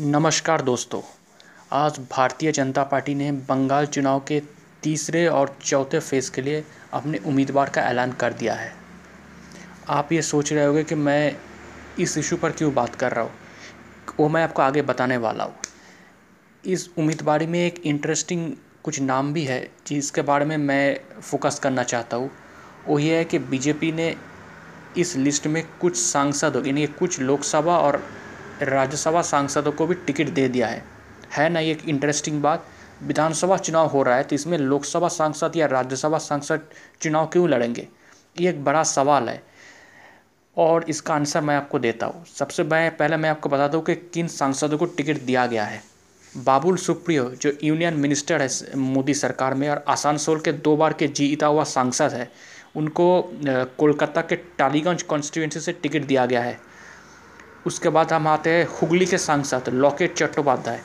नमस्कार दोस्तों, आज भारतीय जनता पार्टी ने बंगाल चुनाव के तीसरे और चौथे फ़ेज़ के लिए अपने उम्मीदवार का ऐलान कर दिया है। आप ये सोच रहे होंगे कि मैं इस इशू पर क्यों बात कर रहा हूँ? वो मैं आपको आगे बताने वाला हूँ। इस उम्मीदवारी में एक इंटरेस्टिंग कुछ नाम भी है, जिसके बारे में मैं फोकस करना चाहता हूँ। वो ये है कि बीजेपी ने इस लिस्ट में कुछ सांसद, यानी कुछ लोकसभा और राज्यसभा सांसदों को भी टिकट दे दिया है। है ना ये एक इंटरेस्टिंग बात? विधानसभा चुनाव हो रहा है तो इसमें लोकसभा सांसद या राज्यसभा सांसद चुनाव क्यों लड़ेंगे? ये एक बड़ा सवाल है। और इसका आंसर मैं आपको देता हूँ। सबसे मैं, पहले मैं आपको बता दूँ कि किन सांसदों को टिकट दिया गया है। बाबुल सुप्रियो, जो यूनियन मिनिस्टर है मोदी सरकार में और आसानसोल के दो बार के जीता हुआ सांसद है, उनको कोलकाता के टालीगंज कॉन्स्टिट्यूंसी से टिकट दिया गया है। उसके बाद हम आते हैं हुगली के सांसद लॉकेट चट्टोपाध्याय।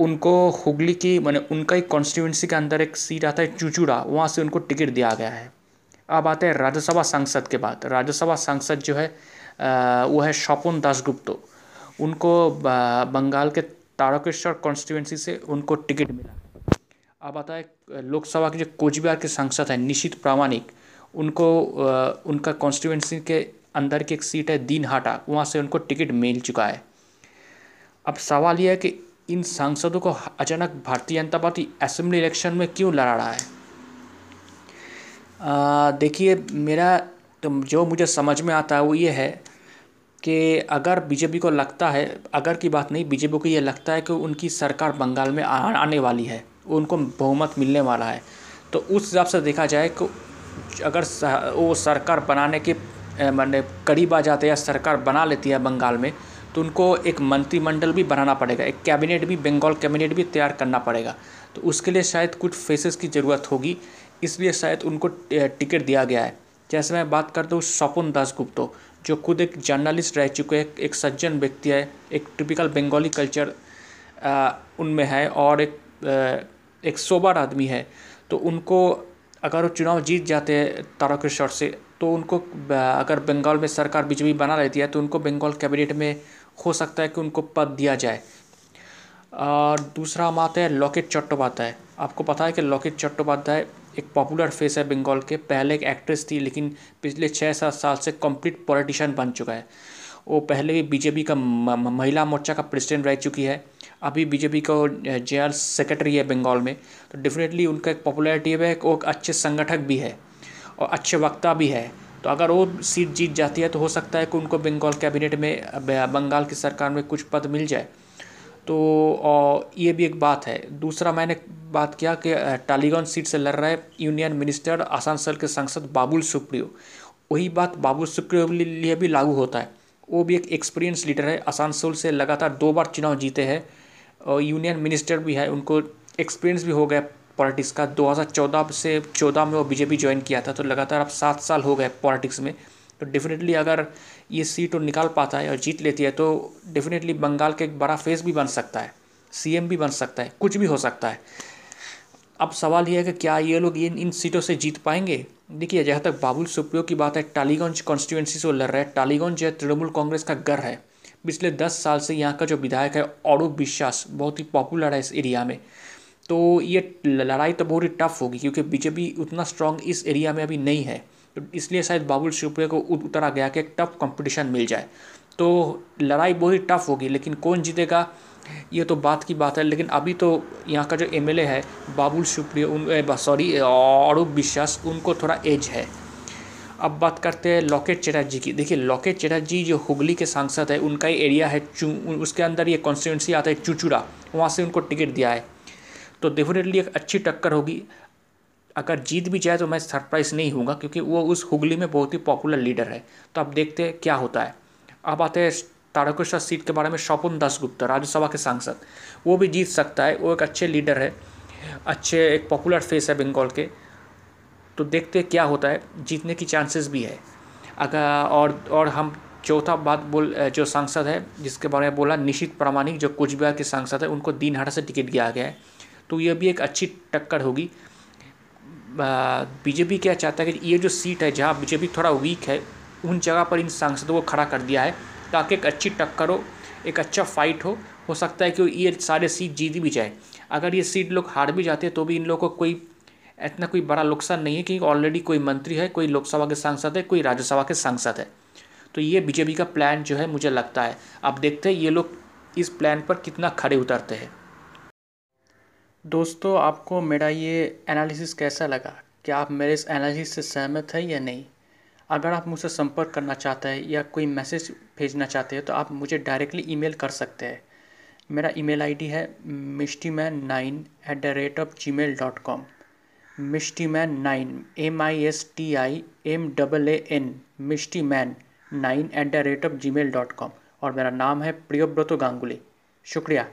उनको हुगली की, मैंने उनका ही कॉन्स्टिट्यूंसी के अंदर एक सीट आता है चुचूड़ा, वहाँ से उनको टिकट दिया गया है। अब आते हैं राज्यसभा सांसद के बाद। राज्यसभा सांसद जो है वो है स्वपन दासगुप्तो। उनको बंगाल के तारकेश्वर कॉन्स्टिट्यूंसी से उनको टिकट मिला। अब आता है लोकसभा के जो कोचबिहार के सांसद हैं, निशित प्रामाणिक। उनको उनका कॉन्स्टिट्यूंसी के अंदर की एक सीट है, दीन हाटा। वहाँ से उनको टिकट मिल चुका है। अब सवाल यह है कि इन सांसदों को अचानक Bharatiya Janata party assembly election में क्यों लड़ा रहा है? देखिए, मेरा तो जो मुझे समझ में आता है वो ये है कि अगर बीजेपी को लगता है, अगर की बात नहीं, बीजेपी को ये लगता है कि उनकी सरकार बंगाल में आने वाली है, उनको बहुमत मिलने वाला है। तो उस हिसाब से देखा जाए कि अगर वो सरकार बनाने के मैंने करीब आ जाते या सरकार बना लेती है बंगाल में तो उनको एक मंत्रिमंडल भी बनाना पड़ेगा, एक कैबिनेट भी, बंगाल कैबिनेट भी तैयार करना पड़ेगा। तो उसके लिए शायद कुछ फेसेस की ज़रूरत होगी, इसलिए शायद उनको टिकट दिया गया है। जैसे मैं बात करता हूँ स्वपन दास गुप्तो जो खुद एक जर्नलिस्ट रह चुके हैं, एक सज्जन व्यक्ति है, एक टिपिकल बंगाली कल्चर उनमें है और एक एक सोबर आदमी है। तो उनको अगर वो चुनाव जीत जाते हैं तारकेश्वर से तो उनको अगर बंगाल में सरकार बीजेपी बना रहती है तो उनको बंगाल कैबिनेट में हो सकता है कि उनको पद दिया जाए। और दूसरा हम आते हैं, लॉकेट चट्टोपाध्याय। आपको पता है कि लॉकेट चट्टोपाध्याय एक पॉपुलर फेस है बंगाल के। पहले एक एक्ट्रेस थी, लेकिन पिछले छः सात साल से कंप्लीट पॉलिटिशियन बन चुका है। वो पहले भी बीजेपी का महिला मोर्चा का प्रेसिडेंट रह चुकी है। अभी बीजेपी का जे सेक्रेटरी है बंगाल में। तो डेफिनेटली उनका एक पॉपुलैरिटी है, वो एक अच्छे संगठक भी है। और अच्छे वक्ता भी है। तो अगर वो सीट जीत जाती है तो हो सकता है कि उनको बंगाल कैबिनेट में, बंगाल की सरकार में कुछ पद मिल जाए। तो ये भी एक बात है। दूसरा मैंने बात किया कि टालीगंज सीट से लड़ रहे यूनियन मिनिस्टर आसानसोल के सांसद बाबुल सुप्रियो। वही बात बाबुल सुप्रियो के लिए भी लागू होता है। वो भी एक एक्सपीरियंस लीडर है। आसानसोल से लगातार दो बार चुनाव जीते हैं। और यूनियन मिनिस्टर भी है। उनको एक्सपीरियंस भी हो गया। पॉलिटिक्स का 2014 से 14 में वो बीजेपी ज्वाइन किया था तो लगातार अब सात साल हो गए पॉलिटिक्स में। तो डेफिनेटली अगर ये सीट वो निकाल पाता है और जीत लेती है तो डेफिनेटली बंगाल का एक बड़ा फेस भी बन सकता है सीएम भी बन सकता है, कुछ भी हो सकता है। अब सवाल ये है कि क्या ये लोग इन इन सीटों से जीत पाएँगे? देखिए, जहाँ तक बाबुल सुप्रियो की बात है, टालीगंज कॉन्स्टिट्यूंसी से वो लड़ रहा है। टालीगंज जो है, तृणमूल कांग्रेस का घर है। पिछले दस साल से यहाँ का जो विधायक है औरूप विश्वास बहुत ही पॉपुलर है इस एरिया में। तो ये लड़ाई तो बहुत ही टफ होगी, क्योंकि बीजेपी उतना स्ट्रांग इस एरिया में अभी नहीं है। तो इसलिए शायद बाबुल शिवप्रिया को उतरा गया कि एक टफ कंपटीशन मिल जाए। तो लड़ाई बहुत ही टफ होगी, लेकिन कौन जीतेगा, ये तो बात की बात है। लेकिन अभी तो यहाँ का जो एमएलए है, बाबुल शिवप्रिय उन सॉरी अरूप विश्वास, उनको थोड़ा एज है। अब बात करते हैं लॉकेट चटर्जी की। देखिए लॉकेट चटर्जी जो हुगली के सांसद है, उनका ही एरिया है चू, उसके अंदर ये कॉन्स्टिट्यूंसी आता है चुचुड़ा वहाँ से उनको टिकट दिया है। तो डेफिनेटली एक अच्छी टक्कर होगी। अगर जीत भी जाए तो मैं सरप्राइज़ नहीं हूँ क्योंकि वो उस हुगली में बहुत ही पॉपुलर लीडर है। तो अब देखते हैं क्या होता है। अब आते हैं तारकेश्वर सीट के बारे में स्वपन दास गुप्ता राज्यसभा के सांसद। वो भी जीत सकता है, वो एक अच्छे लीडर है, अच्छे एक पॉपुलर फेस है बंगाल के। तो देखते क्या होता है, जीतने की चांसेस भी है। अगर और और हम चौथा बात बोल, जो सांसद है, जिसके बारे में बोला, निशित प्रामाणिक, जो कुछ बिहार के सांसद है, उनको दीनहाटा से टिकट दिया गया है। तो ये भी एक अच्छी टक्कर होगी। बीजेपी क्या चाहता है कि ये जो सीट है, जहाँ बीजेपी थोड़ा वीक है, उन जगह पर इन सांसदों को खड़ा कर दिया है, ताकि एक अच्छी टक्कर हो, एक अच्छा फाइट हो। हो सकता है कि ये सारे सीट जीत भी जाए। अगर ये सीट लोग हार भी जाते हैं तो भी इन लोगों को कोई इतना कोई बड़ा नुकसान नहीं है क्योंकि ऑलरेडी कोई मंत्री है, कोई लोकसभा के सांसद है, कोई राज्यसभा के सांसद है। तो ये बीजेपी का प्लान जो है, मुझे लगता है। अब देखते हैं, ये लोग इस प्लान पर कितना खड़े उतरते हैं। दोस्तों, आपको मेरा ये एनालिसिस कैसा लगा? क्या आप मेरे इस एनालिसिस से सहमत हैं या नहीं? अगर आप मुझसे संपर्क करना चाहते हैं या कोई मैसेज भेजना चाहते हैं तो आप मुझे डायरेक्टली ईमेल कर सकते हैं। मेरा ईमेल आईडी है Mishti man nine at the rate of Gmail dot com Mishti man nine M I S T I M double A N Mishti man nine at the rate of Gmail dot com और मेरा नाम है प्रियोव्रतो गांगुली। शुक्रिया।